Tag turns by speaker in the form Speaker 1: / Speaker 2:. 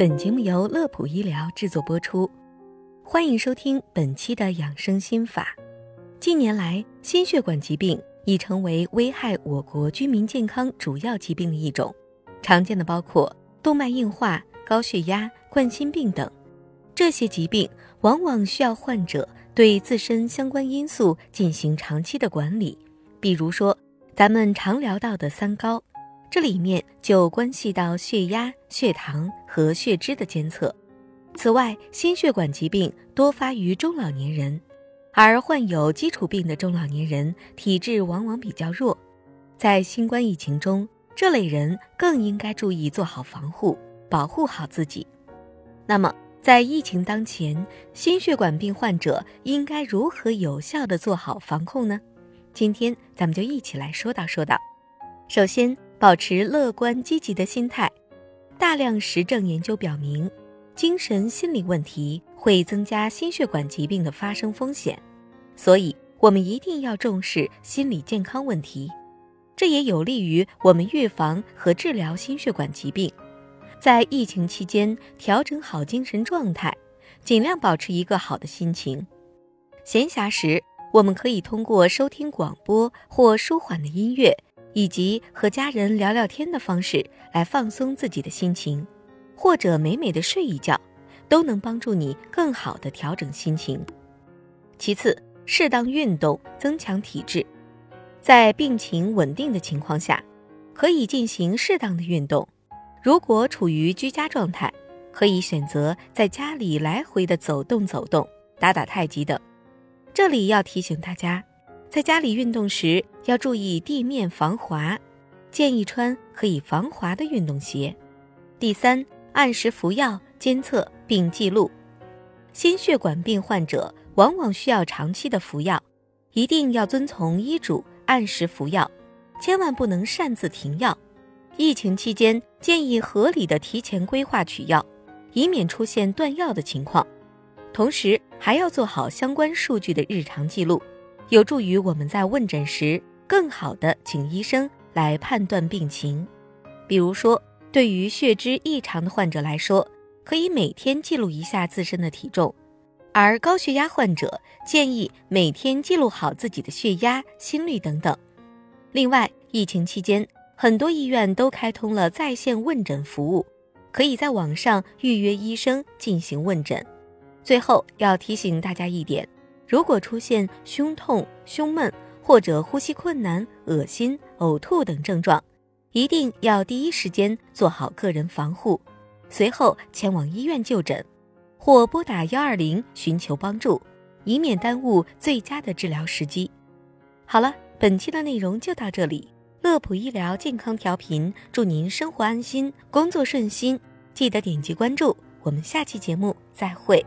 Speaker 1: 本节目由乐普医疗制作播出，欢迎收听本期的养生心法。近年来，心血管疾病已成为危害我国居民健康主要疾病的一种，常见的包括动脉硬化、高血压、冠心病等。这些疾病往往需要患者对自身相关因素进行长期的管理，比如说咱们常聊到的三高。这里面就关系到血压、血糖和血脂的监测。此外，心血管疾病多发于中老年人，而患有基础病的中老年人体质往往比较弱，在新冠疫情中，这类人更应该注意做好防护，保护好自己。那么，在疫情当前，心血管病患者应该如何有效地做好防控呢？今天咱们就一起来说道说道。首先，保持乐观积极的心态。大量实证研究表明，精神心理问题会增加心血管疾病的发生风险，所以我们一定要重视心理健康问题。这也有利于我们预防和治疗心血管疾病。在疫情期间，调整好精神状态，尽量保持一个好的心情。闲暇时，我们可以通过收听广播或舒缓的音乐。以及和家人聊聊天的方式来放松自己的心情，或者美美的睡一觉，都能帮助你更好的调整心情。其次，适当运动增强体质，在病情稳定的情况下，可以进行适当的运动。如果处于居家状态，可以选择在家里来回的走动走动，打打太极等。这里要提醒大家。在家里运动时要注意地面防滑，建议穿可以防滑的运动鞋。第三，按时服药，监测并记录。心血管病患者往往需要长期的服药，一定要遵从医嘱，按时服药，千万不能擅自停药。疫情期间，建议合理的提前规划取药，以免出现断药的情况。同时，还要做好相关数据的日常记录。有助于我们在问诊时更好的请医生来判断病情。比如说，对于血脂异常的患者来说，可以每天记录一下自身的体重；而高血压患者建议每天记录好自己的血压、心率等等。另外，疫情期间，很多医院都开通了在线问诊服务，可以在网上预约医生进行问诊。最后要提醒大家一点。如果出现胸痛、胸闷或者呼吸困难、恶心、呕吐等症状，一定要第一时间做好个人防护，随后前往医院就诊，或拨打幺二零寻求帮助，以免耽误最佳的治疗时机。好了，本期的内容就到这里。乐普医疗健康调频，祝您生活安心，工作顺心。记得点击关注，我们下期节目再会。